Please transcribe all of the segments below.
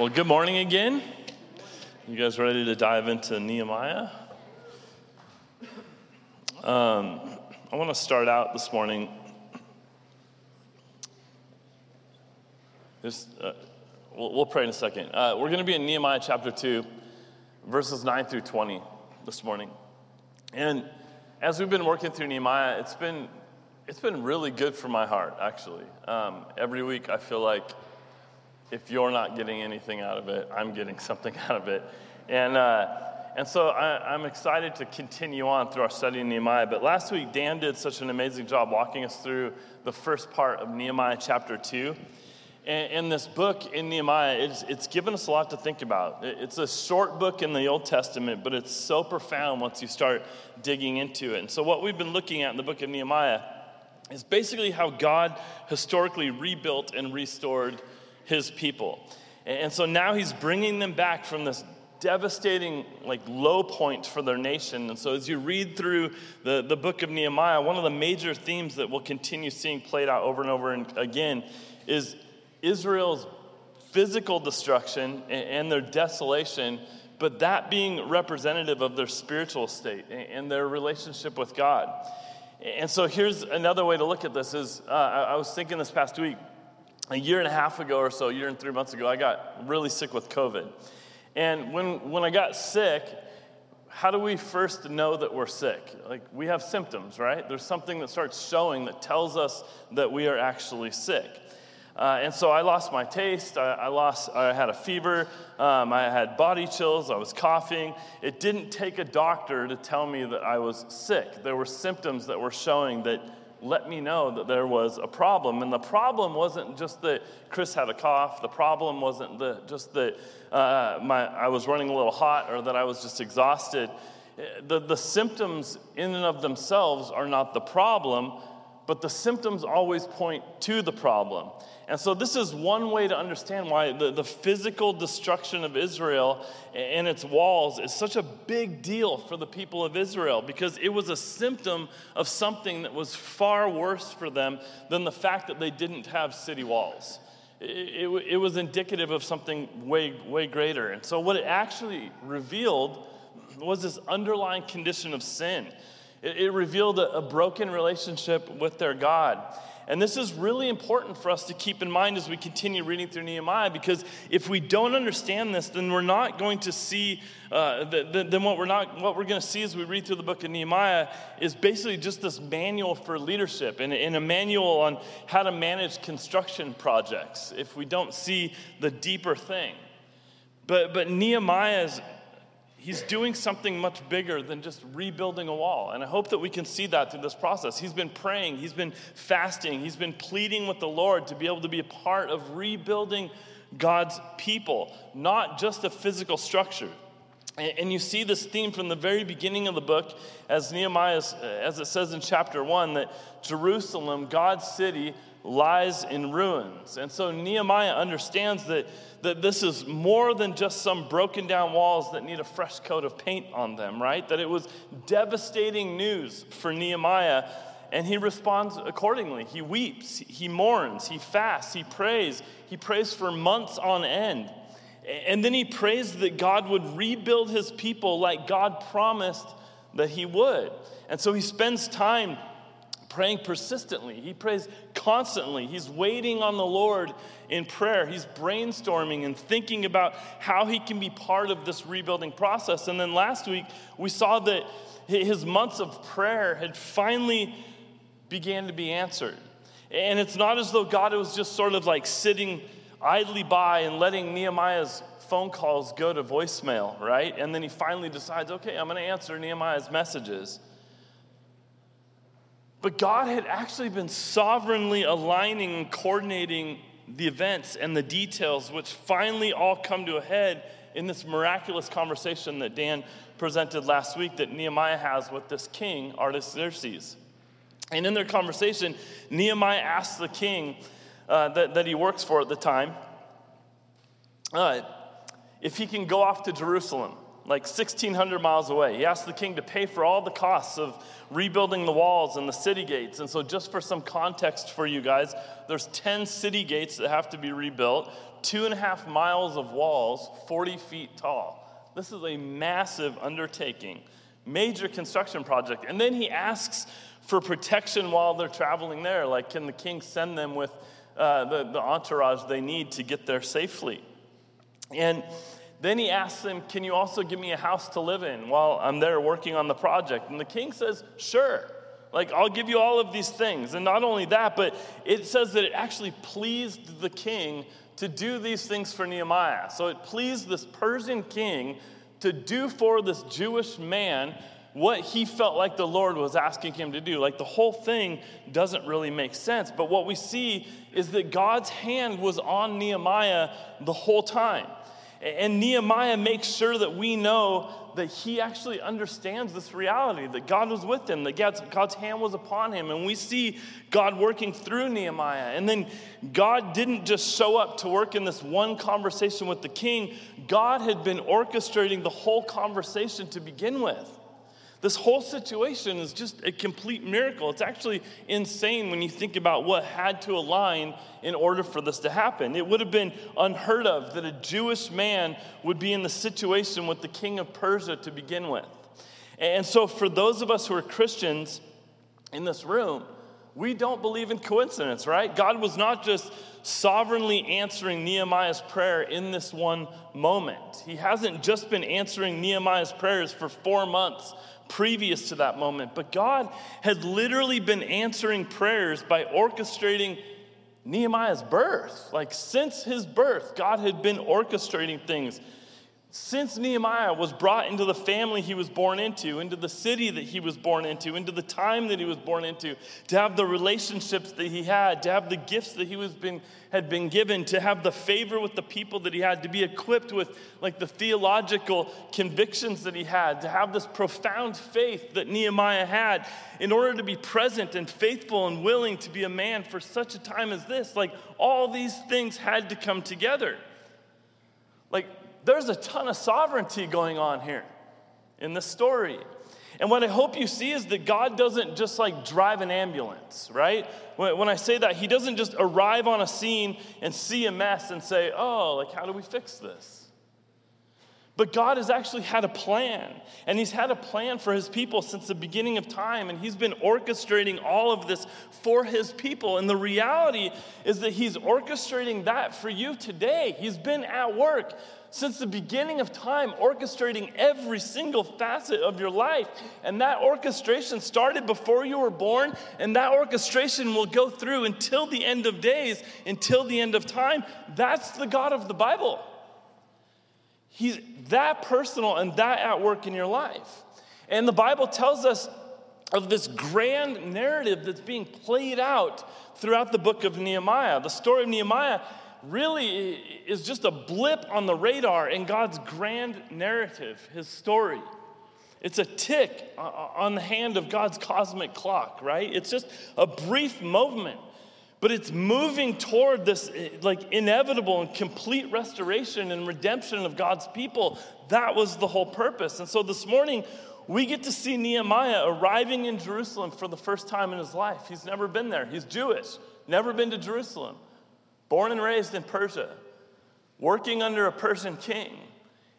Well, good morning again. You guys ready to dive into Nehemiah? Um, I want to start out this morning. Just, uh, we'll, we'll, pray in a second. Uh, we're going to be in Nehemiah chapter 2, verses 9 through 20 this morning. And as we've been working through Nehemiah, it's been, it's been really good for my heart, actually. Um, every week I feel like if you're not getting anything out of it, I'm getting something out of it. And, uh, and so I, am excited to continue on through our study in Nehemiah. But last week, Dan did such an amazing job walking us through the first part of Nehemiah chapter 2. And, and this book in Nehemiah, it's, it's given us a lot to think about. It's a short book in the Old Testament, but it's so profound once you start digging into it. And so, what we've been looking at in the book of Nehemiah is basically how God historically rebuilt and restored his people. And so now he's bringing them back from this devastating like low point for their nation and so as you read through the, the book of nehemiah one of the major themes that we'll continue seeing played out over and over and again is israel's physical destruction and their desolation but that being representative of their spiritual state and their relationship with god and so here's another way to look at this is uh, i was thinking this past week a year and a half ago or so, a year and three months ago, I got really sick with COVID. And when, when I got sick, how do we first know that we're sick? Like, we have symptoms, right? There's something that starts showing that tells us that we are actually sick. Uh, and so I lost my taste. I, I lost. I had a fever. Um, I had body chills. I was coughing. It didn't take a doctor to tell me that I was sick. There were symptoms that were showing that let me know that there was a problem. And the problem wasn't just that Chris had a cough. The problem wasn't the, just that uh, my, I was running a little hot or that I was just exhausted. The, the symptoms in and of themselves are not the problem, but the symptoms always point to the problem. And so, this is one way to understand why the, the physical destruction of Israel and its walls is such a big deal for the people of Israel because it was a symptom of something that was far worse for them than the fact that they didn't have city walls. It, it, it was indicative of something way, way greater. And so, what it actually revealed was this underlying condition of sin. It, it revealed a, a broken relationship with their God. And this is really important for us to keep in mind as we continue reading through Nehemiah because if we don't understand this, then we're not going to see, uh, the, the, then what we're, not, what we're going to see as we read through the book of Nehemiah is basically just this manual for leadership and, and a manual on how to manage construction projects if we don't see the deeper thing. But, but Nehemiah's he's doing something much bigger than just rebuilding a wall. And I hope that we can see that through this process. He's been praying, he's been fasting, he's been pleading with the Lord to be able to be a part of rebuilding God's people, not just a physical structure. And you see this theme from the very beginning of the book, as Nehemiah, uh, as it says in chapter one, that Jerusalem, God's city, lies in ruins. And so Nehemiah understands that, that this is more than just some broken down walls that need a fresh coat of paint on them, right? That it was devastating news for Nehemiah. And he responds accordingly. He weeps, he mourns, he fasts, he prays. He prays for months on end. And then he prays that God would rebuild his people like God promised that he would. And so he spends time praying persistently. He prays constantly. He's waiting on the Lord in prayer. He's brainstorming and thinking about how he can be part of this rebuilding process. And then last week, we saw that his months of prayer had finally began to be answered. And it's not as though God was just sort of like sitting idly by and letting Nehemiah's phone calls go to voicemail, right? And then he finally decides, okay, I'm going to answer Nehemiah's messages. But God had actually been sovereignly aligning and coordinating the events and the details, which finally all come to a head in this miraculous conversation that Dan presented last week that Nehemiah has with this king, Artaxerxes. And in their conversation, Nehemiah asks the king uh, that, that he works for at the time uh, if he can go off to Jerusalem like 1,600 miles away. He asked the king to pay for all the costs of rebuilding the walls and the city gates. And so, just for some context for you guys, there's 10 city gates that have to be rebuilt, two and a half miles of walls, 40 feet tall. This is a massive undertaking, major construction project. And then he asks for protection while they're traveling there. Like, can the king send them with uh, the, the entourage they need to get there safely? And then he asks him, Can you also give me a house to live in while I'm there working on the project? And the king says, Sure. Like, I'll give you all of these things. And not only that, but it says that it actually pleased the king to do these things for Nehemiah. So it pleased this Persian king to do for this Jewish man what he felt like the Lord was asking him to do. Like the whole thing doesn't really make sense. But what we see is that God's hand was on Nehemiah the whole time. And Nehemiah makes sure that we know that he actually understands this reality that God was with him, that God's, God's hand was upon him. And we see God working through Nehemiah. And then God didn't just show up to work in this one conversation with the king, God had been orchestrating the whole conversation to begin with. This whole situation is just a complete miracle. It's actually insane when you think about what had to align in order for this to happen. It would have been unheard of that a Jewish man would be in the situation with the king of Persia to begin with. And so, for those of us who are Christians in this room, we don't believe in coincidence, right? God was not just sovereignly answering Nehemiah's prayer in this one moment. He hasn't just been answering Nehemiah's prayers for four months previous to that moment. But God had literally been answering prayers by orchestrating Nehemiah's birth. Like since his birth, God had been orchestrating things since Nehemiah was brought into the family he was born into, into the city that he was born into, into the time that he was born into, to have the relationships that he had, to have the gifts that he was been, had been given, to have the favor with the people that he had, to be equipped with like the theological convictions that he had, to have this profound faith that Nehemiah had in order to be present and faithful and willing to be a man for such a time as this. Like all these things had to come together. Like there's a ton of sovereignty going on here in this story. And what I hope you see is that God doesn't just like drive an ambulance, right? When I say that, He doesn't just arrive on a scene and see a mess and say, oh, like, how do we fix this? But God has actually had a plan, and He's had a plan for His people since the beginning of time, and He's been orchestrating all of this for His people. And the reality is that He's orchestrating that for you today. He's been at work since the beginning of time, orchestrating every single facet of your life. And that orchestration started before you were born, and that orchestration will go through until the end of days, until the end of time. That's the God of the Bible. He's that personal and that at work in your life. And the Bible tells us of this grand narrative that's being played out throughout the book of Nehemiah. The story of Nehemiah really is just a blip on the radar in God's grand narrative, his story. It's a tick on the hand of God's cosmic clock, right? It's just a brief moment, but it's moving toward this eh, like inevitable and complete restoration and redemption of God's people. That was the whole purpose. And so this morning, we get to see Nehemiah arriving in Jerusalem for the first time in his life. He's never been there. He's Jewish, never been to Jerusalem born and raised in Persia, working under a Persian king.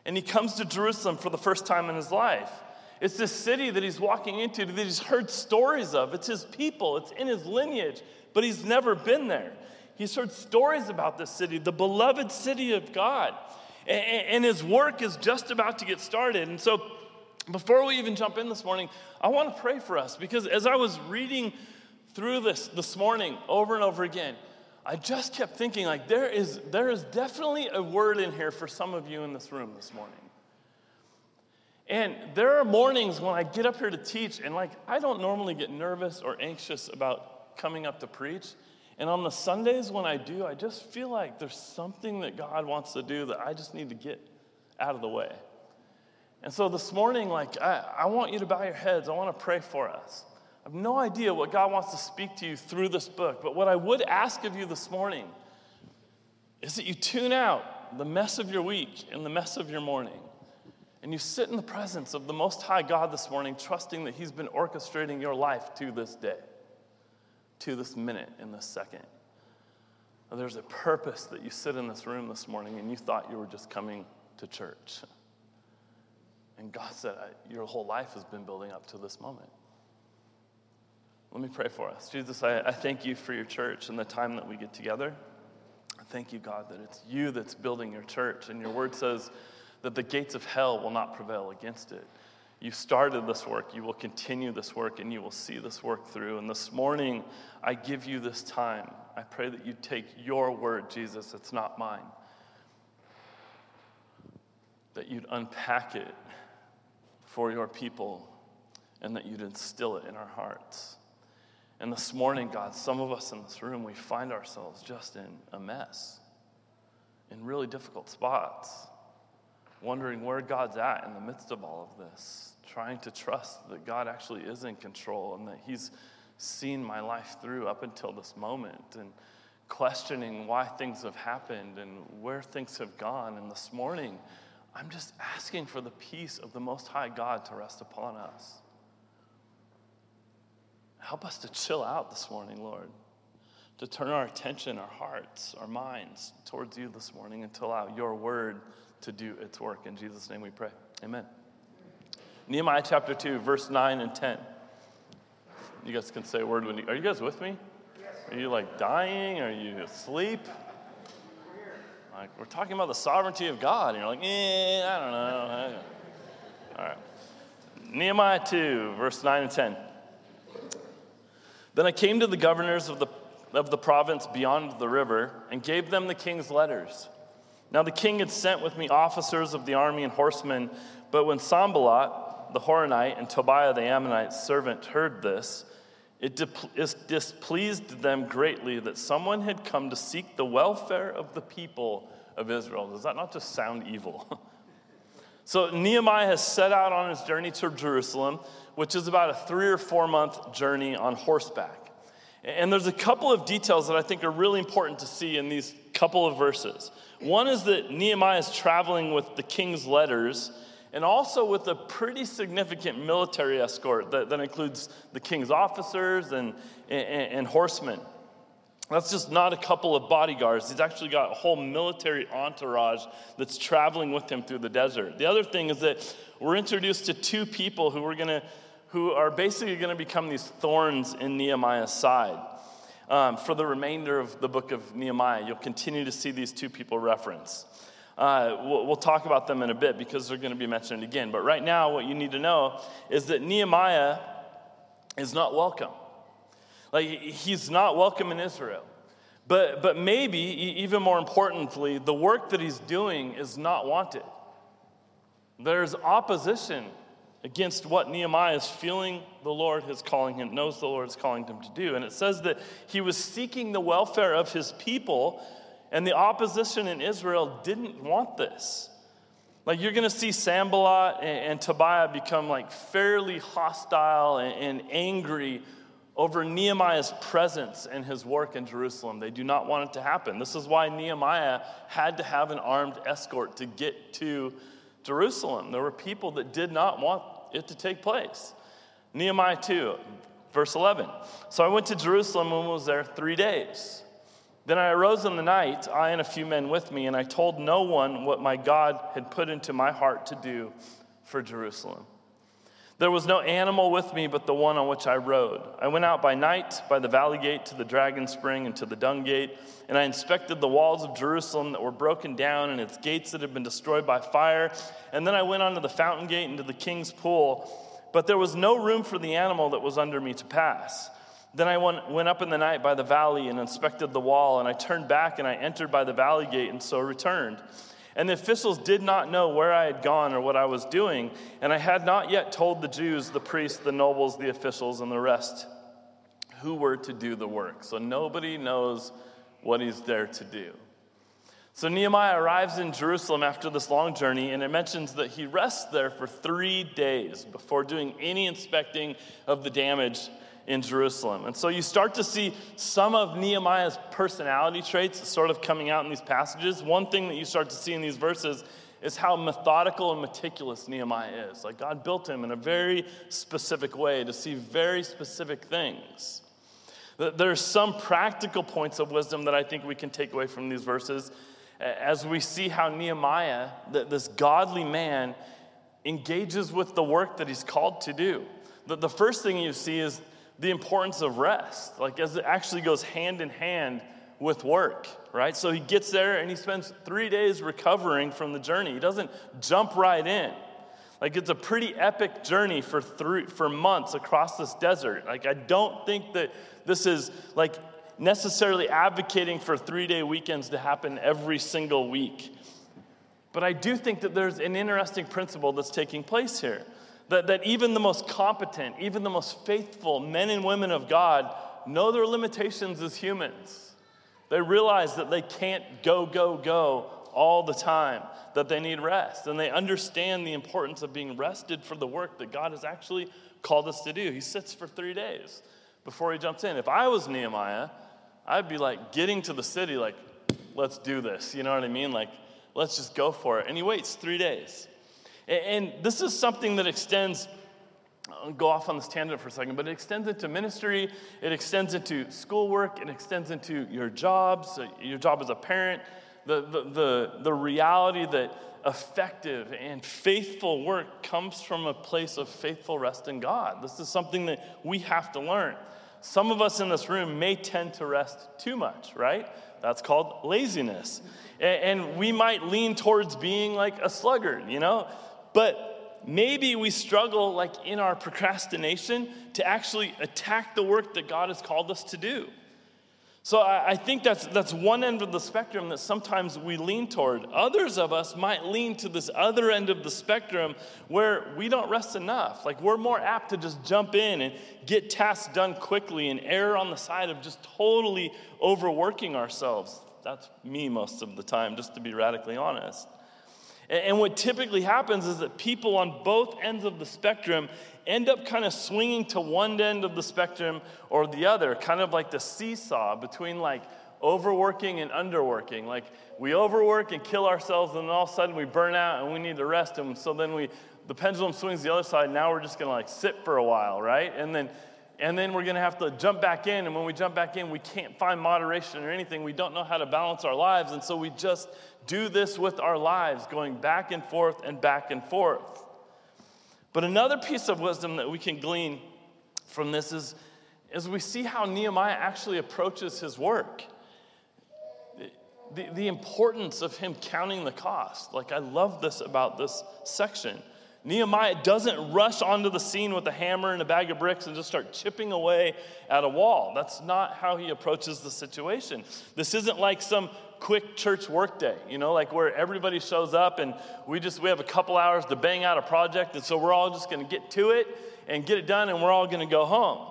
And he comes to Jerusalem for the first time in his life. It's this city that he's walking into that he's heard stories of. It's his people, it's in his lineage, but he's never been there. He's heard stories about this city, the beloved city of God. And his work is just about to get started. And so, before we even jump in this morning, I want to pray for us because as I was reading through this this morning over and over again, I just kept thinking, like, there is, there is definitely a word in here for some of you in this room this morning. And there are mornings when I get up here to teach, and like, I don't normally get nervous or anxious about coming up to preach. And on the Sundays when I do, I just feel like there's something that God wants to do that I just need to get out of the way. And so this morning, like, I, I want you to bow your heads. I want to pray for us. I have no idea what God wants to speak to you through this book, but what I would ask of you this morning is that you tune out the mess of your week and the mess of your morning, And you sit in the presence of the Most High God this morning, trusting that He's been orchestrating your life to this day, to this minute, in this second. There's a purpose that you sit in this room this morning and you thought you were just coming to church. And God said, Your whole life has been building up to this moment. Let me pray for us. Jesus, I, I thank you for your church and the time that we get together. I thank you, God, that it's you that's building your church. And your word says that the gates of hell will not prevail against it. You started this work, you will continue this work, and you will see this work through. And this morning, I give you this time. I pray that you take your word, Jesus, it's not mine, that you'd unpack it for your people and that you'd instill it in our hearts. And this morning, God, some of us in this room, we find ourselves just in a mess, in really difficult spots, wondering where God's at in the midst of all of this, trying to trust that God actually is in control and that He's seen my life through up until this moment, and questioning why things have happened and where things have gone. And this morning, I'm just asking for the peace of the Most High God to rest upon us. Help us to chill out this morning, Lord, to turn our attention, our hearts, our minds towards you this morning and to allow your word to do its work. In Jesus' name we pray. Amen. Nehemiah chapter 2, verse 9 and 10. You guys can say a word when you, are you guys with me? Are you like dying? Are you asleep? Like, we're talking about the sovereignty of God, and you're like, eh, I don't know. All right. Nehemiah 2, verse 9 and 10. Then I came to the governors of the, of the province beyond the river and gave them the king's letters. Now the king had sent with me officers of the army and horsemen, but when Sanballat, the Horonite, and Tobiah the Ammonite servant heard this, it displeased them greatly that someone had come to seek the welfare of the people of Israel. Does that not just sound evil? so Nehemiah has set out on his journey to Jerusalem which is about a three or four month journey on horseback. And there's a couple of details that I think are really important to see in these couple of verses. One is that Nehemiah is traveling with the king's letters and also with a pretty significant military escort that, that includes the king's officers and, and, and horsemen. That's just not a couple of bodyguards. He's actually got a whole military entourage that's traveling with him through the desert. The other thing is that we're introduced to two people who we're to who are basically going to become these thorns in Nehemiah's side. Um, for the remainder of the book of Nehemiah, you'll continue to see these two people referenced. Uh, we'll, we'll, talk about them in a bit because they're going to be mentioned again. But right now, what you need to know is that Nehemiah is not welcome. Like, he's not welcome in Israel. But, but maybe, even more importantly, the work that he's doing is not wanted. There's opposition against what Nehemiah is feeling the Lord is calling him, knows the Lord is calling him to do. And it says that he was seeking the welfare of his people, and the opposition in Israel didn't want this. Like you're going to see Sanballat and, and, Tobiah become like fairly hostile and, and angry over Nehemiah's presence and his work in Jerusalem. They do not want it to happen. This is why Nehemiah had to have an armed escort to get to Jerusalem. There were people that did not want it to take place. Nehemiah 2, verse 11. So I went to Jerusalem and was there three days. Then I arose in the night, I and a few men with me, and I told no one what my God had put into my heart to do for Jerusalem. There was no animal with me but the one on which I rode. I went out by night by the valley gate to the dragon spring and to the dung gate, and I inspected the walls of Jerusalem that were broken down and its gates that had been destroyed by fire. And then I went on to the fountain gate and to the king's pool, but there was no room for the animal that was under me to pass. Then I went up in the night by the valley and inspected the wall, and I turned back and I entered by the valley gate and so returned. And the officials did not know where I had gone or what I was doing, and I had not yet told the Jews, the priests, the nobles, the officials, and the rest who were to do the work. So nobody knows what he's there to do. So Nehemiah arrives in Jerusalem after this long journey, and it mentions that he rests there for three days before doing any inspecting of the damage in Jerusalem. And so you start to see some of Nehemiah's personality traits sort of coming out in these passages. One thing that you start to see in these verses is how methodical and meticulous Nehemiah is. Like God built him in a very specific way to see very specific things. There are some practical points of wisdom that I think we can take away from these verses as we see how Nehemiah, this godly man, engages with the work that he's called to do. The first thing you see is the importance of rest, like as it actually goes hand in hand with work, right? So he gets there and he spends three days recovering from the journey. He doesn't jump right in. Like it's a pretty epic journey for three, for months across this desert. Like I don't think that this is like necessarily advocating for three day weekends to happen every single week. But I do think that there's an interesting principle that's taking place here. That, that even the most competent, even the most faithful men and women of God know their limitations as humans. They realize that they can't go, go, go all the time, that they need rest. And they understand the importance of being rested for the work that God has actually called us to do. He sits for three days before he jumps in. If I was Nehemiah, I'd be like getting to the city, like, let's do this. You know what I mean? Like, let's just go for it. And he waits three days. And this is something that extends I'll go off on this tangent for a second, but it extends into ministry, it extends into schoolwork, it extends into your jobs, uh, your job as a parent, the, the, the, the reality that effective and faithful work comes from a place of faithful rest in God. This is something that we have to learn. Some of us in this room may tend to rest too much, right? That's called laziness. And we might lean towards being like a sluggard, you know? But maybe we struggle, like in our procrastination, to actually attack the work that God has called us to do. So I, think that's, that's one end of the spectrum that sometimes we lean toward. Others of us might lean to this other end of the spectrum where we don't rest enough. Like we're more apt to just jump in and get tasks done quickly and err on the side of just totally overworking ourselves. That's me most of the time, just to be radically honest. And what typically happens is that people on both ends of the spectrum end up kind of swinging to one end of the spectrum or the other, kind of like the seesaw between like overworking and underworking. Like we overwork and kill ourselves, and then all of a sudden we burn out and we need to rest. And so then we, the pendulum swings the other side. Now we're just gonna like sit for a while, right? And then and then we're going to have to jump back in. And when we jump back in, we can't find moderation or anything. We don't know how to balance our lives. And so we just do this with our lives, going back and forth and back and forth. But another piece of wisdom that we can glean from this is as we see how Nehemiah actually approaches his work. The, the importance of him counting the cost. Like, I love this about this section. Nehemiah doesn't rush onto the scene with a hammer and a bag of bricks and just start chipping away at a wall. That's not how he approaches the situation. This isn't like some quick church workday, you know, like where everybody shows up and we just we have a couple hours to bang out a project and so we're all just going to get to it and get it done and we're all going to go home.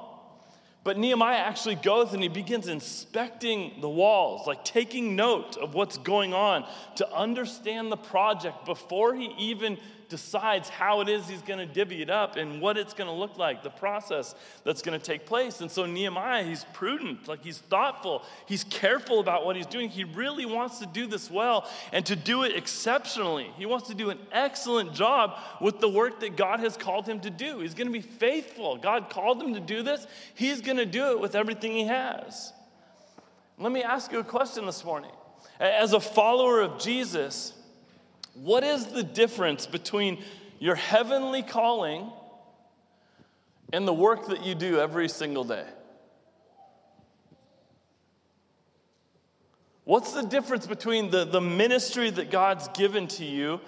But Nehemiah actually goes and he begins inspecting the walls, like taking note of what's going on to understand the project before he even decides how it is he's going to divvy it up and what it's going to look like, the process that's going to take place. And so Nehemiah, he's prudent, like he's thoughtful, he's careful about what he's doing. He really wants to do this well and to do it exceptionally. He wants to do an excellent job with the work that God has called him to do. He's going to be faithful. God called him to do this, he's going to do it with everything he has. Let me ask you a question this morning. As a follower of Jesus, what is the difference between your heavenly calling and the work that you do every single day? What's the difference between the, the ministry that God's given to you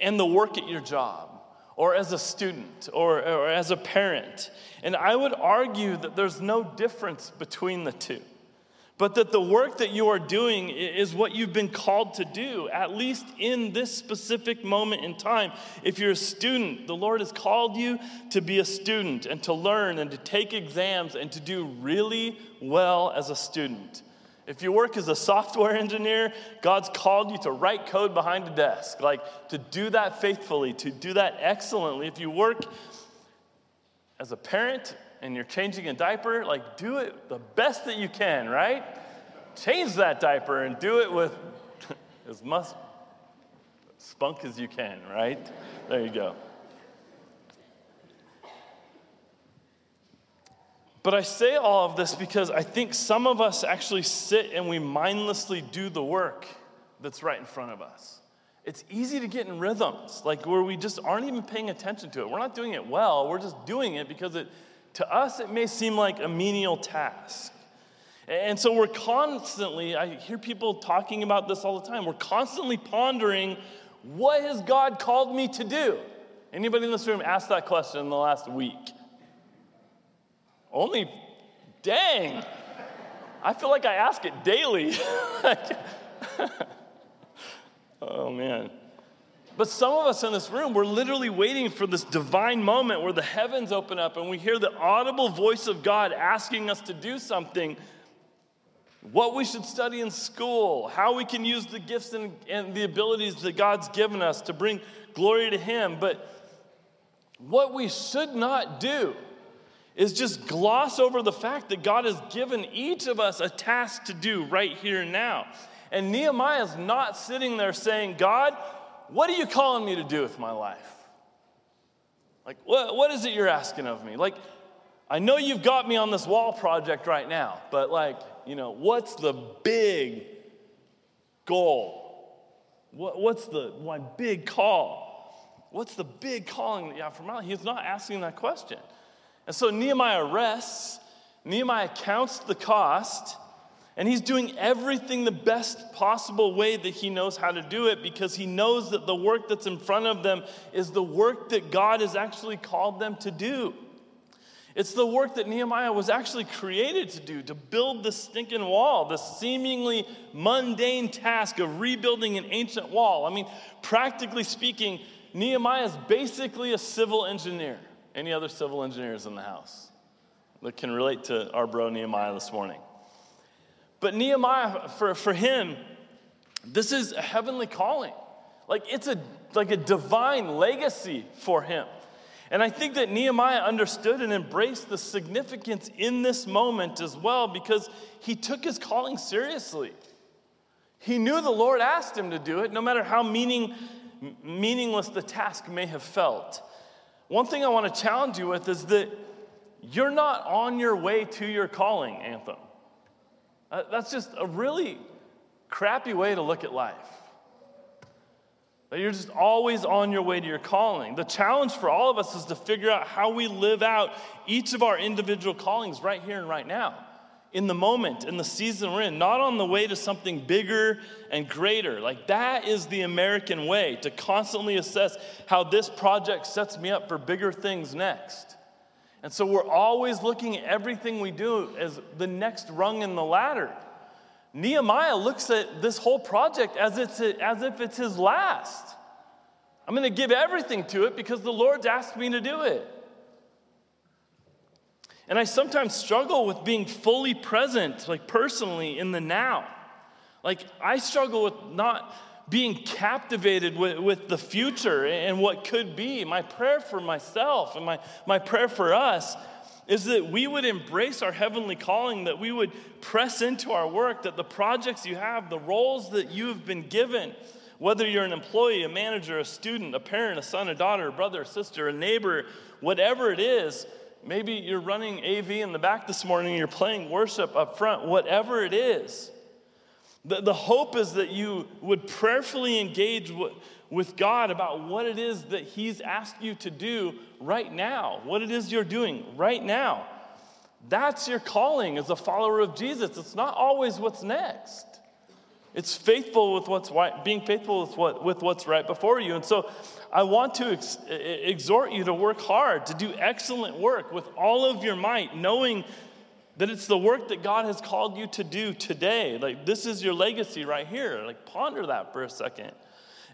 and the work at your job, or as a student, or, or as a parent? And I would argue that there's no difference between the two but that the work that you are doing is what you've been called to do, at least in this specific moment in time. If you're a student, the Lord has called you to be a student and to learn and to take exams and to do really well as a student. If you work as a software engineer, God's called you to write code behind a desk, like to do that faithfully, to do that excellently. If you work as a parent, and you're changing a diaper, like do it the best that you can, right? Change that diaper and do it with as much spunk as you can, right? There you go. But I say all of this because I think some of us actually sit and we mindlessly do the work that's right in front of us. It's easy to get in rhythms, like where we just aren't even paying attention to it. We're not doing it well, we're just doing it because it, to us, it may seem like a menial task. And so we're constantly, I hear people talking about this all the time, we're constantly pondering what has God called me to do? Anybody in this room asked that question in the last week? Only, dang. I feel like I ask it daily. oh, man. But some of us in this room, we're literally waiting for this divine moment where the heavens open up and we hear the audible voice of God asking us to do something. What we should study in school, how we can use the gifts and, and the abilities that God's given us to bring glory to Him. But what we should not do is just gloss over the fact that God has given each of us a task to do right here and now. And Nehemiah is not sitting there saying, God, what are you calling me to do with my life? Like, what, what is it you're asking of me? Like, I know you've got me on this wall project right now, but like, you know, what's the big goal? What, what's the my big call? What's the big calling that you have for my? He's not asking that question. And so Nehemiah rests, Nehemiah counts the cost, and he's doing everything the best possible way that he knows how to do it because he knows that the work that's in front of them is the work that God has actually called them to do. It's the work that Nehemiah was actually created to do, to build this stinking wall, the seemingly mundane task of rebuilding an ancient wall. I mean, practically speaking, Nehemiah is basically a civil engineer. Any other civil engineers in the house that can relate to our bro Nehemiah this morning? But Nehemiah, for, for him, this is a heavenly calling. Like it's a like a divine legacy for him. And I think that Nehemiah understood and embraced the significance in this moment as well because he took his calling seriously. He knew the Lord asked him to do it, no matter how meaning, meaningless the task may have felt. One thing I want to challenge you with is that you're not on your way to your calling, Anthem. Uh, that's just a really crappy way to look at life. That you're just always on your way to your calling. The challenge for all of us is to figure out how we live out each of our individual callings right here and right now in the moment, in the season we're in, not on the way to something bigger and greater. Like that is the American way to constantly assess how this project sets me up for bigger things next. And so we're always looking at everything we do as the next rung in the ladder. Nehemiah looks at this whole project as, it's, as if it's his last. I'm going to give everything to it because the Lord's asked me to do it. And I sometimes struggle with being fully present, like personally, in the now. Like, I struggle with not being captivated with, with the future and what could be. My prayer for myself and my, my prayer for us is that we would embrace our heavenly calling, that we would press into our work, that the projects you have, the roles that you have been given, whether you're an employee, a manager, a student, a parent, a son, a daughter, a brother, a sister, a neighbor, whatever it is, Maybe you're running AV in the back this morning, you're playing worship up front, whatever it is. The, the hope is that you would prayerfully engage with, with God about what it is that He's asked you to do right now, what it is you're doing right now. That's your calling as a follower of Jesus. It's not always what's next. It's faithful with what's right, being faithful with, what, with what's right before you. And so I want to ex- exhort you to work hard, to do excellent work with all of your might, knowing that it's the work that God has called you to do today. Like, this is your legacy right here. Like, ponder that for a second.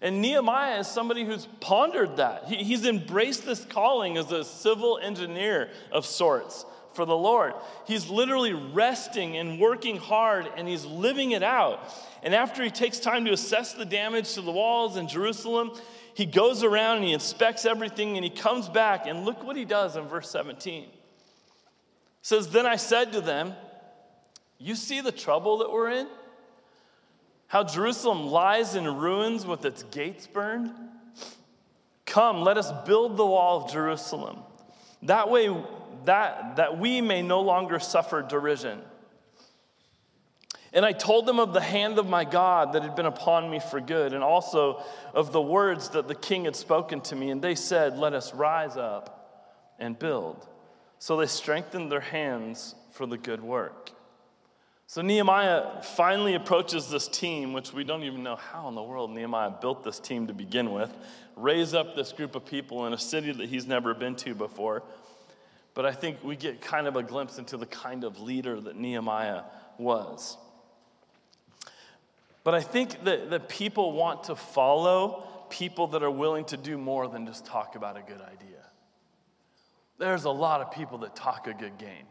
And Nehemiah is somebody who's pondered that. He, he's embraced this calling as a civil engineer of sorts for the Lord. He's literally resting and working hard and he's living it out. And after he takes time to assess the damage to the walls in Jerusalem, he goes around and he inspects everything and he comes back and look what he does in verse 17. Says, Then I said to them, You see the trouble that we're in? how Jerusalem lies in ruins with its gates burned? Come, let us build the wall of Jerusalem. That way, that, that we may no longer suffer derision. And I told them of the hand of my God that had been upon me for good, and also of the words that the king had spoken to me. And they said, Let us rise up and build. So they strengthened their hands for the good work. So Nehemiah finally approaches this team, which we don't even know how in the world Nehemiah built this team to begin with, raise up this group of people in a city that he's never been to before. But I think we get kind of a glimpse into the kind of leader that Nehemiah was. But I think that, that people want to follow people that are willing to do more than just talk about a good idea. There's a lot of people that talk a good game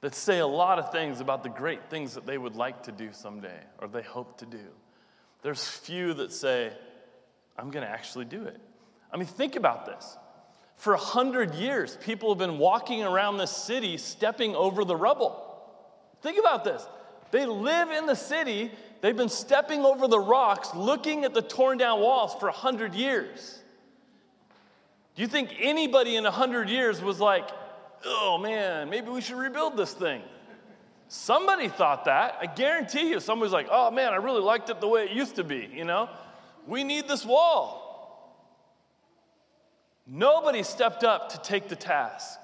that say a lot of things about the great things that they would like to do someday or they hope to do. There's few that say, I'm going to actually do it. I mean, think about this. For a hundred years, people have been walking around this city stepping over the rubble. Think about this. They live in the city, they've been stepping over the rocks, looking at the torn down walls for a hundred years. Do you think anybody in a hundred years was like, oh man, maybe we should rebuild this thing. Somebody thought that. I guarantee you, somebody's like, oh man, I really liked it the way it used to be, you know? We need this wall. Nobody stepped up to take the task.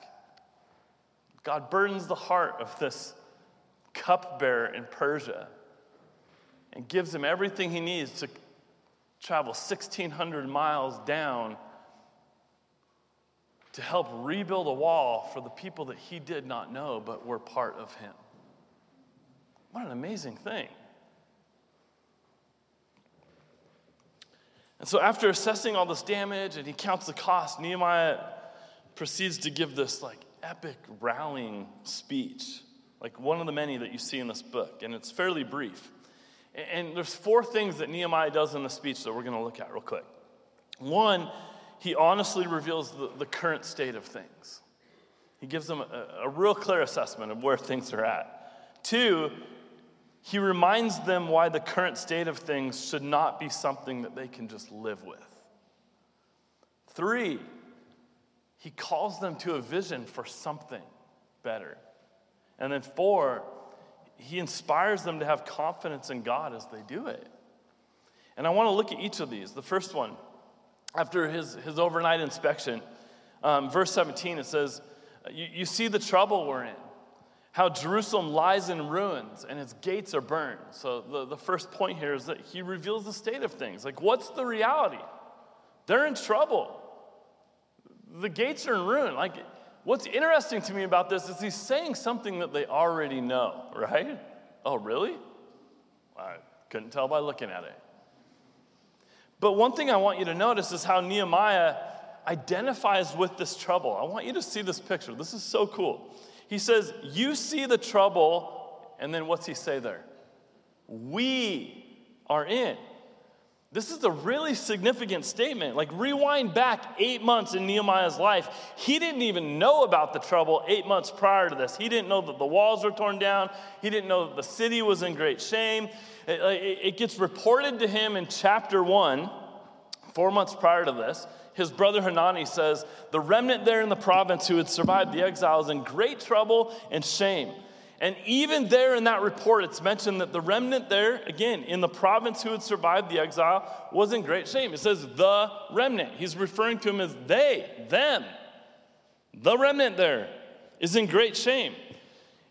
God burdens the heart of this cupbearer in Persia and gives him everything he needs to travel 1,600 miles down to help rebuild a wall for the people that he did not know but were part of him. What an amazing thing. And so, after assessing all this damage and he counts the cost, Nehemiah proceeds to give this like epic rallying speech, like one of the many that you see in this book, and it's fairly brief. And there's four things that Nehemiah does in the speech that we're going to look at real quick. One he honestly reveals the, the current state of things. He gives them a, a real clear assessment of where things are at. Two, he reminds them why the current state of things should not be something that they can just live with. Three, he calls them to a vision for something better. And then four, he inspires them to have confidence in God as they do it. And I want to look at each of these. The first one, after his, his overnight inspection, um, verse 17, it says, you, you see the trouble we're in, how Jerusalem lies in ruins and its gates are burned. So, the, the first point here is that he reveals the state of things. Like, what's the reality? They're in trouble. The gates are in ruin. Like, what's interesting to me about this is he's saying something that they already know, right? Oh, really? I couldn't tell by looking at it. But one thing I want you to notice is how Nehemiah identifies with this trouble. I want you to see this picture. This is so cool. He says, You see the trouble, and then what's he say there? We are in. This is a really significant statement. Like, rewind back eight months in Nehemiah's life. He didn't even know about the trouble eight months prior to this. He didn't know that the walls were torn down, he didn't know that the city was in great shame. It, it gets reported to him in chapter one, four months prior to this. His brother Hanani says, The remnant there in the province who had survived the exile is in great trouble and shame. And even there in that report, it's mentioned that the remnant there, again, in the province who had survived the exile, was in great shame. It says the remnant. He's referring to him as they, them. The remnant there is in great shame.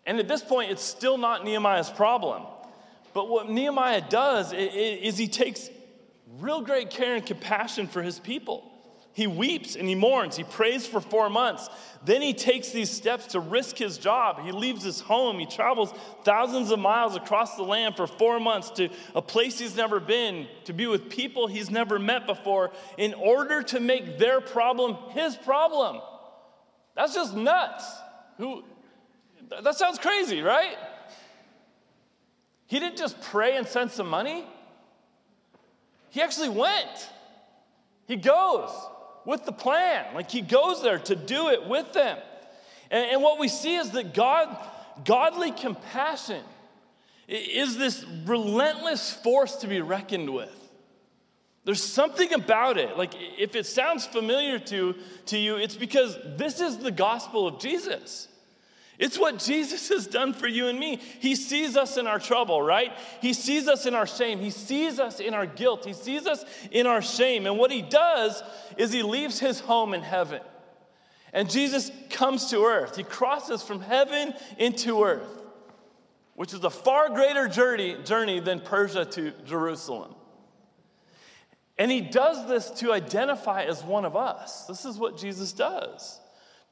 And at this point, it's still not Nehemiah's problem. But what Nehemiah does is he takes real great care and compassion for his people. He weeps and he mourns. He prays for four months. Then he takes these steps to risk his job. He leaves his home. He travels thousands of miles across the land for four months to a place he's never been, to be with people he's never met before, in order to make their problem his problem. That's just nuts. Who, that sounds crazy, right? He didn't just pray and send some money, he actually went. He goes with the plan. Like he goes there to do it with them. And, and what we see is that God, godly compassion is this relentless force to be reckoned with. There's something about it. Like, if it sounds familiar to, to you, it's because this is the gospel of Jesus. It's what Jesus has done for you and me. He sees us in our trouble, right? He sees us in our shame. He sees us in our guilt. He sees us in our shame. And what he does is he leaves his home in heaven. And Jesus comes to earth. He crosses from heaven into earth, which is a far greater journey, journey than Persia to Jerusalem. And he does this to identify as one of us. This is what Jesus does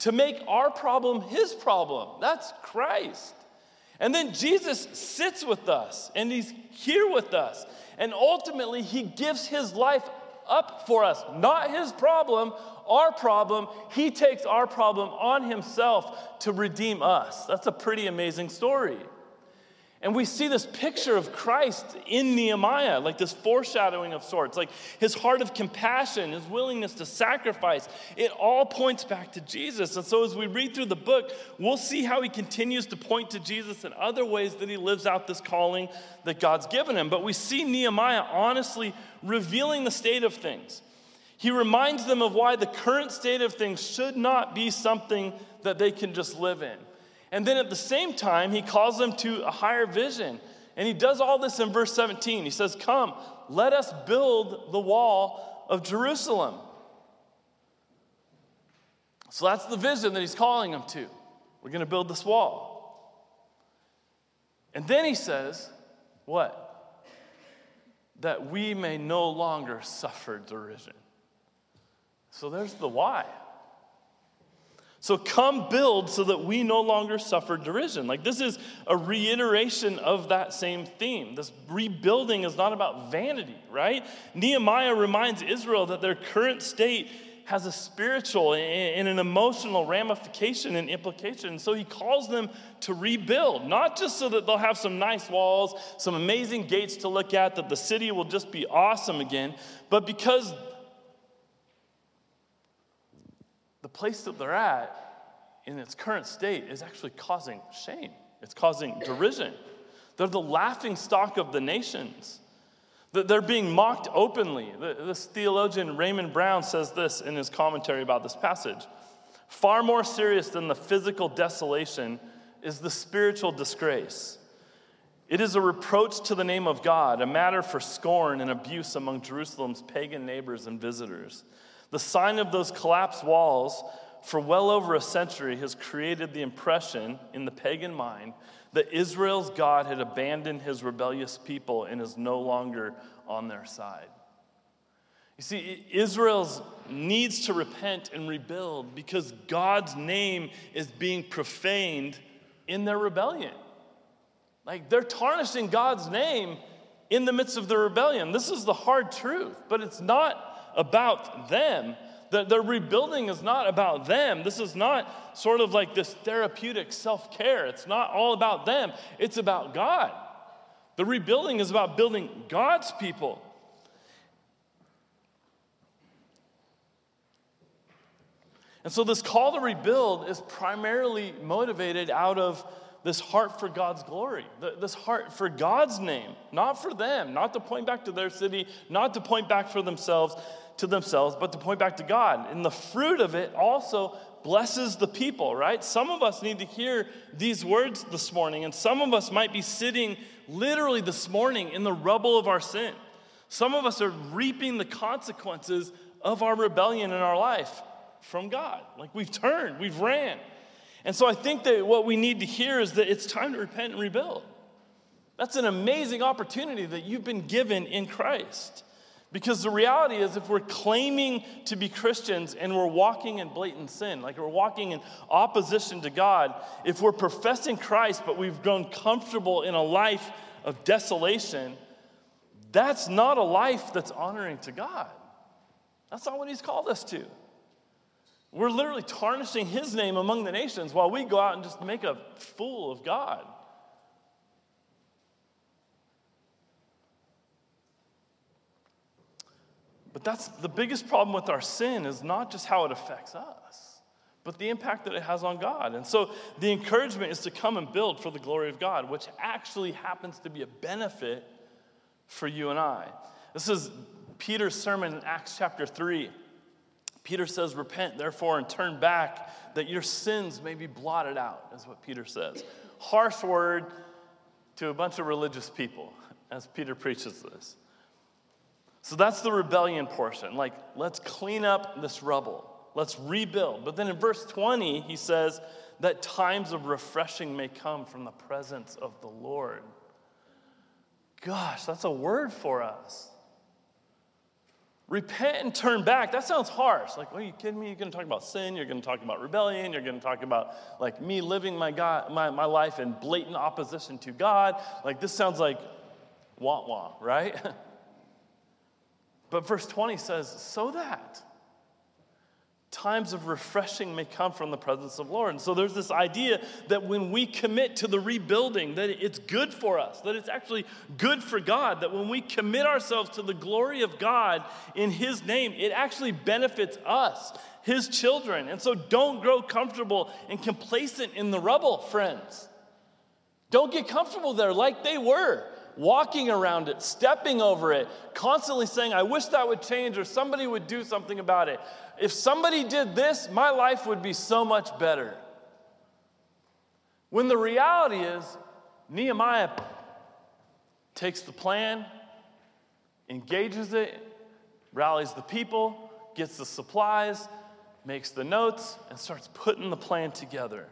to make our problem his problem. That's Christ. And then Jesus sits with us and he's here with us. And ultimately, he gives his life up for us, not his problem, our problem. He takes our problem on himself to redeem us. That's a pretty amazing story. And we see this picture of Christ in Nehemiah, like this foreshadowing of sorts, like his heart of compassion, his willingness to sacrifice. It all points back to Jesus. And so as we read through the book, we'll see how he continues to point to Jesus in other ways that he lives out this calling that God's given him. But we see Nehemiah honestly revealing the state of things. He reminds them of why the current state of things should not be something that they can just live in. And then at the same time, he calls them to a higher vision. And he does all this in verse 17. He says, Come, let us build the wall of Jerusalem. So that's the vision that he's calling them to. We're going to build this wall. And then he says, What? That we may no longer suffer derision. So there's the why. So come build so that we no longer suffer derision. Like this is a reiteration of that same theme. This rebuilding is not about vanity, right? Nehemiah reminds Israel that their current state has a spiritual and an emotional ramification and implication. So he calls them to rebuild, not just so that they'll have some nice walls, some amazing gates to look at, that the city will just be awesome again, but because the place that they're at in its current state is actually causing shame. It's causing derision. They're the laughing stock of the nations. They're being mocked openly. This theologian Raymond Brown says this in his commentary about this passage. Far more serious than the physical desolation is the spiritual disgrace. It is a reproach to the name of God, a matter for scorn and abuse among Jerusalem's pagan neighbors and visitors. The sign of those collapsed walls for well over a century has created the impression in the pagan mind that Israel's God had abandoned his rebellious people and is no longer on their side. You see, Israel needs to repent and rebuild because God's name is being profaned in their rebellion. Like they're tarnishing God's name in the midst of the rebellion. This is the hard truth, but it's not about them. The, the rebuilding is not about them. This is not sort of like this therapeutic self care. It's not all about them, it's about God. The rebuilding is about building God's people. And so, this call to rebuild is primarily motivated out of this heart for God's glory, this heart for God's name, not for them, not to point back to their city, not to point back for themselves, to themselves, but to point back to God. And the fruit of it also blesses the people, right? Some of us need to hear these words this morning, and some of us might be sitting literally this morning in the rubble of our sin. Some of us are reaping the consequences of our rebellion in our life from God. Like we've turned, we've ran. And so I think that what we need to hear is that it's time to repent and rebuild. That's an amazing opportunity that you've been given in Christ. Because the reality is, if we're claiming to be Christians and we're walking in blatant sin, like we're walking in opposition to God, if we're professing Christ but we've grown comfortable in a life of desolation, that's not a life that's honoring to God. That's not what He's called us to. We're literally tarnishing His name among the nations while we go out and just make a fool of God. But that's the biggest problem with our sin is not just how it affects us, but the impact that it has on God. And so the encouragement is to come and build for the glory of God, which actually happens to be a benefit for you and I. This is Peter's sermon in Acts chapter 3. Peter says, Repent, therefore, and turn back, that your sins may be blotted out, is what Peter says. Harsh word to a bunch of religious people as Peter preaches this. So that's the rebellion portion. Like, let's clean up this rubble, let's rebuild. But then in verse 20, he says that times of refreshing may come from the presence of the Lord. Gosh, that's a word for us. Repent and turn back. That sounds harsh. Like, are you kidding me? You're going to talk about sin. You're going to talk about rebellion. You're going to talk about like me living my, God, my, my life in blatant opposition to God. Like, this sounds like wah wah, right? but verse 20 says, so that times of refreshing may come from the presence of Lord. And so there's this idea that when we commit to the rebuilding, that it's good for us, that it's actually good for God, that when we commit ourselves to the glory of God in His name, it actually benefits us, His children. And so don't grow comfortable and complacent in the rubble, friends. Don't get comfortable there like they were walking around it, stepping over it, constantly saying, I wish that would change or somebody would do something about it. If somebody did this, my life would be so much better. When the reality is, Nehemiah takes the plan, engages it, rallies the people, gets the supplies, makes the notes, and starts putting the plan together.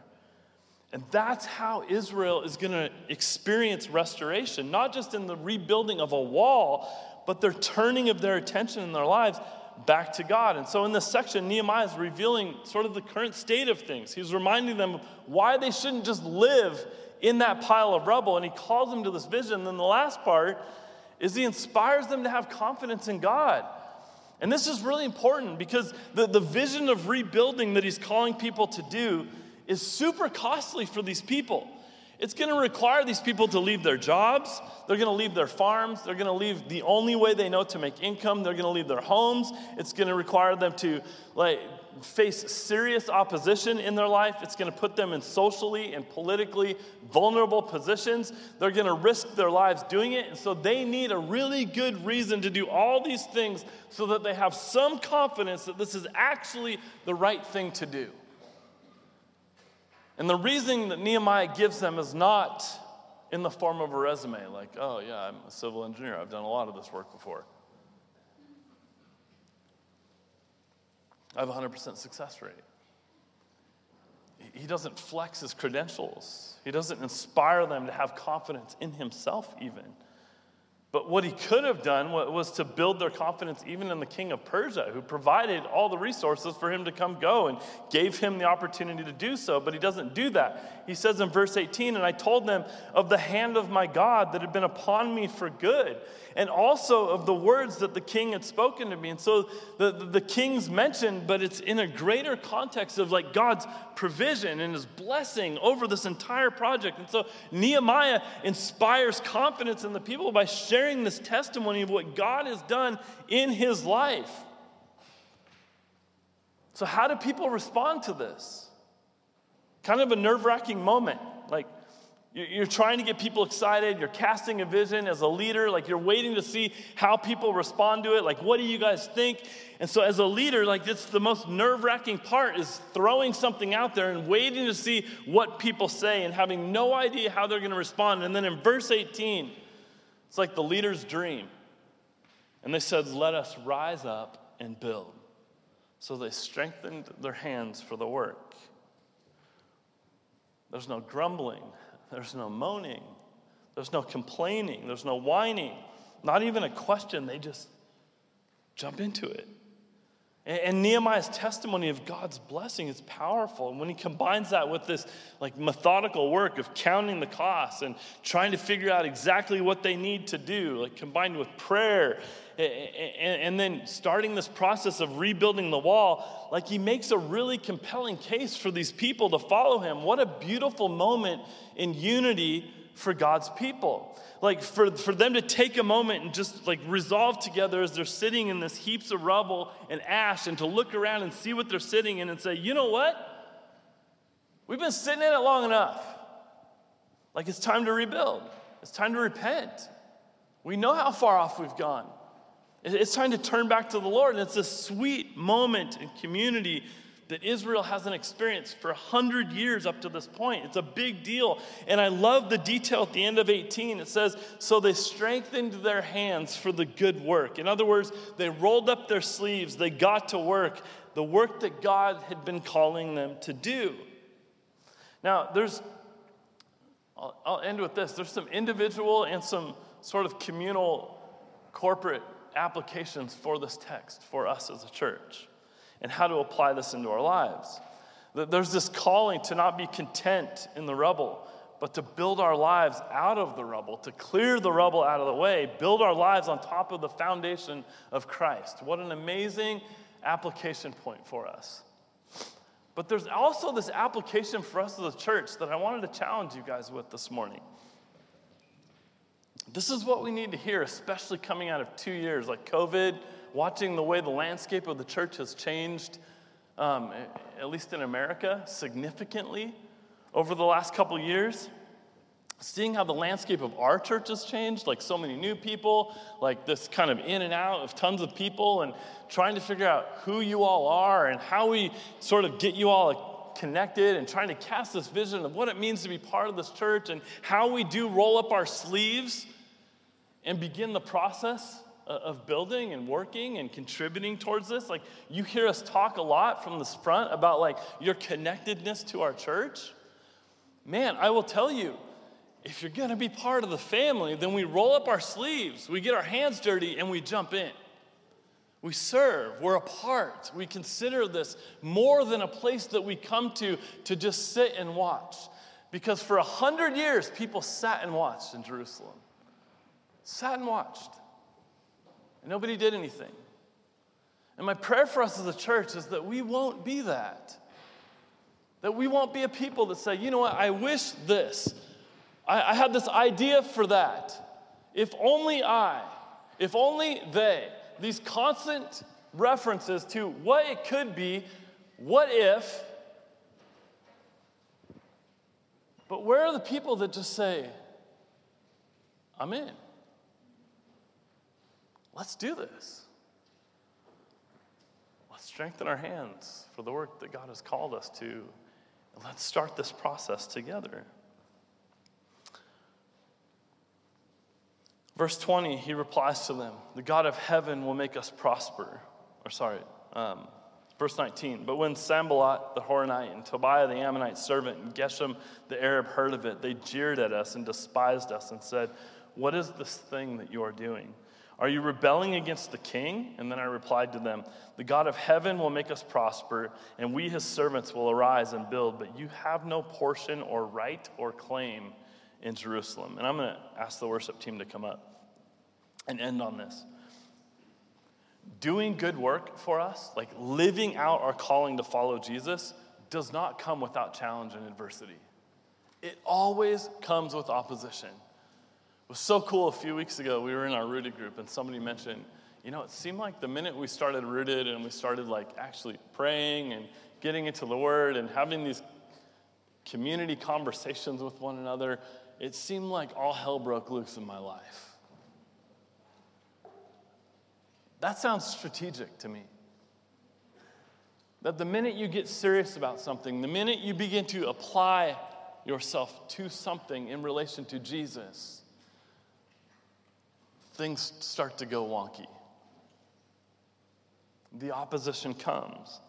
And that's how Israel is going to experience restoration, not just in the rebuilding of a wall, but their turning of their attention in their lives back to God. And so in this section, Nehemiah is revealing sort of the current state of things. He's reminding them why they shouldn't just live in that pile of rubble. And he calls them to this vision. And then the last part is he inspires them to have confidence in God. And this is really important because the, the vision of rebuilding that he's calling people to do is super costly for these people. It's going to require these people to leave their jobs. They're going to leave their farms. They're going to leave the only way they know to make income. They're going to leave their homes. It's going to require them to like face serious opposition in their life. It's going to put them in socially and politically vulnerable positions. They're going to risk their lives doing it. And so they need a really good reason to do all these things so that they have some confidence that this is actually the right thing to do. And the reason that Nehemiah gives them is not in the form of a resume, like, oh, yeah, I'm a civil engineer. I've done a lot of this work before. I have a 100% success rate. He doesn't flex his credentials, he doesn't inspire them to have confidence in himself, even. But what he could have done was to build their confidence even in the king of Persia, who provided all the resources for him to come go and gave him the opportunity to do so. But he doesn't do that. He says in verse 18, And I told them of the hand of my God that had been upon me for good, and also of the words that the king had spoken to me. And so the, the, the king's mentioned, but it's in a greater context of like God's provision and his blessing over this entire project. And so Nehemiah inspires confidence in the people by sharing this testimony of what God has done in his life. So, how do people respond to this? Kind of a nerve wracking moment. Like, you're trying to get people excited. You're casting a vision as a leader. Like you're waiting to see how people respond to it. Like, what do you guys think? And so, as a leader, like it's the most nerve wracking part is throwing something out there and waiting to see what people say and having no idea how they're going to respond. And then in verse 18, it's like the leader's dream. And they said, Let us rise up and build. So they strengthened their hands for the work. There's no grumbling. There's no moaning. There's no complaining. There's no whining. Not even a question. They just jump into it. And Nehemiah's testimony of God's blessing is powerful. And when he combines that with this like methodical work of counting the costs and trying to figure out exactly what they need to do, like combined with prayer, and then starting this process of rebuilding the wall, like he makes a really compelling case for these people to follow him. What a beautiful moment in unity for God's people. Like for, for them to take a moment and just like resolve together as they're sitting in this heaps of rubble and ash and to look around and see what they're sitting in and say, you know what? We've been sitting in it long enough. Like it's time to rebuild, it's time to repent. We know how far off we've gone. It's time to turn back to the Lord. And it's a sweet moment in community that Israel hasn't experienced for 100 years up to this point. It's a big deal. And I love the detail at the end of 18. It says, So they strengthened their hands for the good work. In other words, they rolled up their sleeves, they got to work, the work that God had been calling them to do. Now, there's, I'll, I'll end with this there's some individual and some sort of communal corporate applications for this text for us as a church and how to apply this into our lives. There's this calling to not be content in the rubble, but to build our lives out of the rubble, to clear the rubble out of the way, build our lives on top of the foundation of Christ. What an amazing application point for us. But there's also this application for us as a church that I wanted to challenge you guys with this morning. This is what we need to hear, especially coming out of two years like COVID, watching the way the landscape of the church has changed, um, at least in America, significantly over the last couple years. Seeing how the landscape of our church has changed, like so many new people, like this kind of in and out of tons of people, and trying to figure out who you all are and how we sort of get you all connected and trying to cast this vision of what it means to be part of this church and how we do roll up our sleeves and begin the process of building and working and contributing towards this like you hear us talk a lot from this front about like your connectedness to our church. Man i will tell you if you're to be part of the family then we roll up our sleeves we get our hands dirty and we jump in. We serve we're a part we consider this more than a place that we come to to just sit and watch. Because for a hundred years people sat and watched in jerusalem. Sat and watched. And nobody did anything. And my prayer for us as a church is that we won't be that. That we won't be a people that say, you know what, I wish this. I, I had this idea for that. If only I, if only they. These constant references to what it could be, what if. But where are the people that just say, I'm in? Let's do this. Let's strengthen our hands for the work that God has called us to. And let's start this process together. Verse 20, he replies to them The God of heaven will make us prosper. Or, sorry, um, verse 19. But when Sanballat the Horonite and Tobiah the Ammonite servant and Geshem the Arab heard of it, they jeered at us and despised us and said, What is this thing that you are doing? Are you rebelling against the king? And then I replied to them, The God of heaven will make us prosper, and we, his servants, will arise and build, but you have no portion or right or claim in Jerusalem. And I'm going to ask the worship team to come up and end on this. Doing good work for us, like living out our calling to follow Jesus, does not come without challenge and adversity. It always comes with opposition was so cool a few weeks ago. We were in our rooted group, and somebody mentioned, you know, it seemed like the minute we started rooted and we started like actually praying and getting into the word and having these community conversations with one another, it seemed like all hell broke loose in my life. That sounds strategic to me. That the minute you get serious about something, the minute you begin to apply yourself to something in relation to Jesus, things start to go wonky. The opposition comes.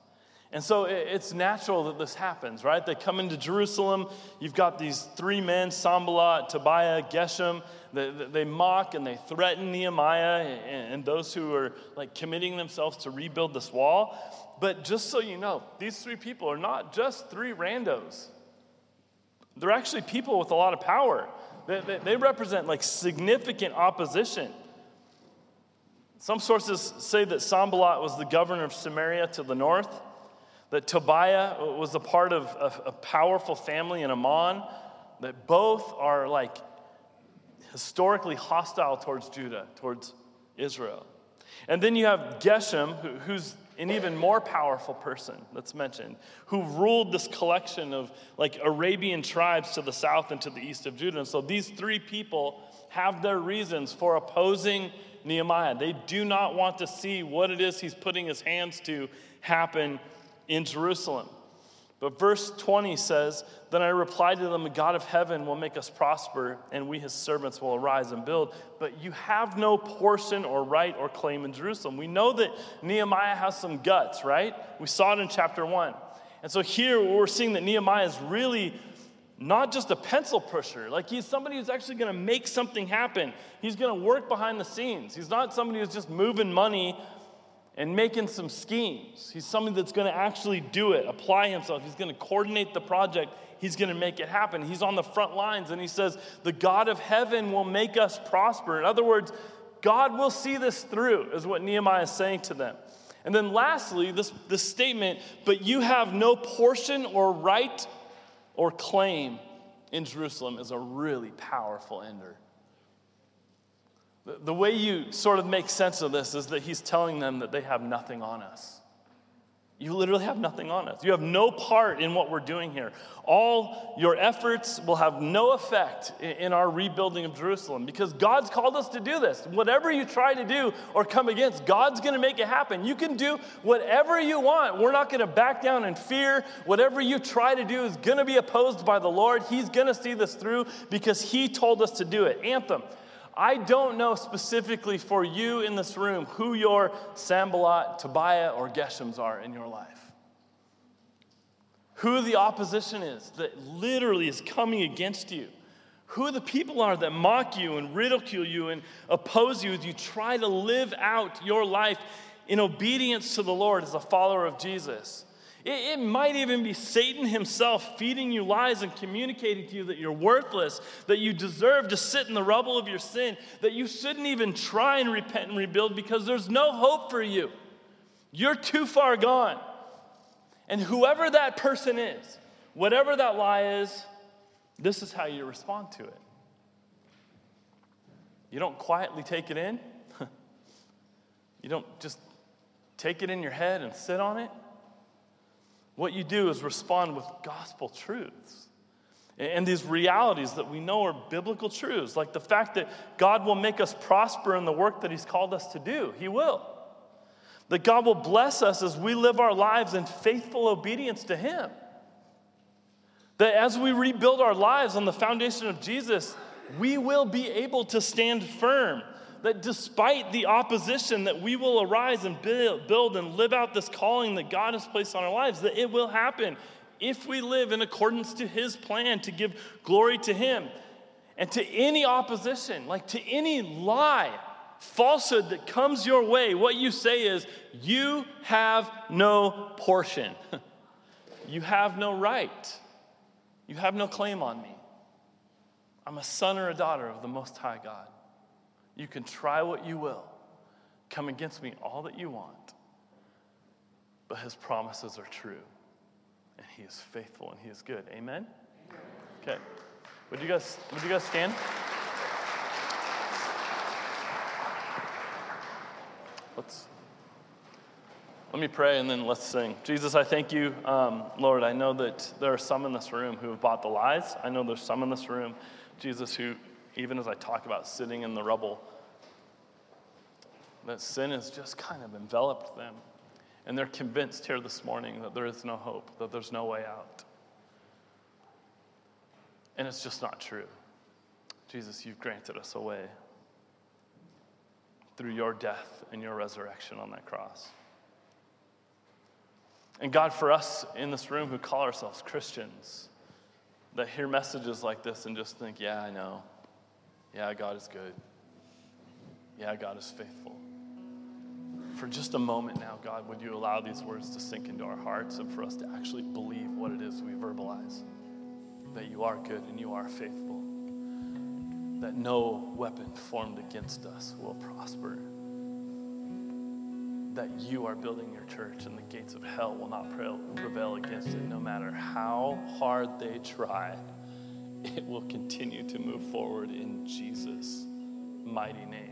And so it's natural that this happens, right? They come into Jerusalem. You've got these three men, Sanballat, Tobiah, Geshem. They, they mock and they threaten Nehemiah and those who are like committing themselves to rebuild this wall. But just so you know, these three people are not just three randos. They're actually people with a lot of power. They, they, they represent like significant opposition. Some sources say that Sanballat was the governor of Samaria to the north, that Tobiah was a part of a, a powerful family in Ammon, that both are like historically hostile towards Judah, towards Israel. And then you have Geshem, who's an even more powerful person that's mentioned, who ruled this collection of like Arabian tribes to the south and to the east of Judah. And so these three people have their reasons for opposing Nehemiah. They do not want to see what it is he's putting his hands to happen in Jerusalem. But verse 20 says, Then I replied to them, The God of heaven will make us prosper, and we, his servants, will arise and build. But you have no portion or right or claim in Jerusalem. We know that Nehemiah has some guts, right? We saw it in chapter 1. And so here we're seeing that Nehemiah is really not just a pencil pusher. Like he's somebody who's actually going to make something happen. He's going to work behind the scenes. He's not somebody who's just moving money and making some schemes. He's somebody that's going to actually do it, apply himself. He's going to coordinate the project. He's going to make it happen. He's on the front lines and he says, The God of heaven will make us prosper. In other words, God will see this through, is what Nehemiah is saying to them. And then lastly, this, this statement, but you have no portion or right or claim in Jerusalem is a really powerful ender. The way you sort of make sense of this is that he's telling them that they have nothing on us. You literally have nothing on us. You have no part in what we're doing here. All your efforts will have no effect in our rebuilding of Jerusalem because God's called us to do this. Whatever you try to do or come against, God's going to make it happen. You can do whatever you want. We're not going to back down in fear. Whatever you try to do is going to be opposed by the Lord. He's going to see this through because He told us to do it. Anthem. I don't know specifically for you in this room who your Sanballat, Tobiah, or Geshems are in your life. Who the opposition is that literally is coming against you. Who the people are that mock you and ridicule you and oppose you as you try to live out your life in obedience to the Lord as a follower of Jesus. It, it, might even be Satan himself feeding you lies and communicating to you that you're worthless, that you deserve to sit in the rubble of your sin, that you shouldn't even try and repent and rebuild because there's no hope for you. You're too far gone. And whoever that person is, whatever that lie is, this is how you respond to it. You don't quietly take it in. you don't just take it in your head and sit on it. What you do is respond with gospel truths. And these realities that we know are biblical truths, like the fact that God will make us prosper in the work that He's called us to do. He will. That God will bless us as we live our lives in faithful obedience to Him. That as we rebuild our lives on the foundation of Jesus, we will be able to stand firm that despite the opposition that we will arise and build and live out this calling that God has placed on our lives, that it will happen if we live in accordance to his plan to give glory to him. And to any opposition, like to any lie, falsehood that comes your way, what you say is, You have no portion. you have no right. You have no claim on me. I'm a son or a daughter of the Most High God. You can try what you will, come against me all that you want, but his promises are true, and he is faithful and he is good. Amen? Okay. Would you guys, would you guys stand? Let's let me pray and then let's sing. Jesus, I thank you, um, Lord. I know that there are some in this room who have bought the lies. I know there's some in this room, Jesus, who even as I talk about sitting in the rubble, that sin has just kind of enveloped them. And they're convinced here this morning that there is no hope, that there's no way out. And it's just not true. Jesus, you've granted us a way through your death and your resurrection on that cross. And God, for us in this room who call ourselves Christians, that hear messages like this and just think, yeah, I know. Yeah, God is good. Yeah, God is faithful. For just a moment now, God, would you allow these words to sink into our hearts and for us to actually believe what it is we verbalize? That you are good and you are faithful. That no weapon formed against us will prosper. That you are building your church and the gates of hell will not prevail against it, no matter how hard they try it will continue to move forward in Jesus' mighty name.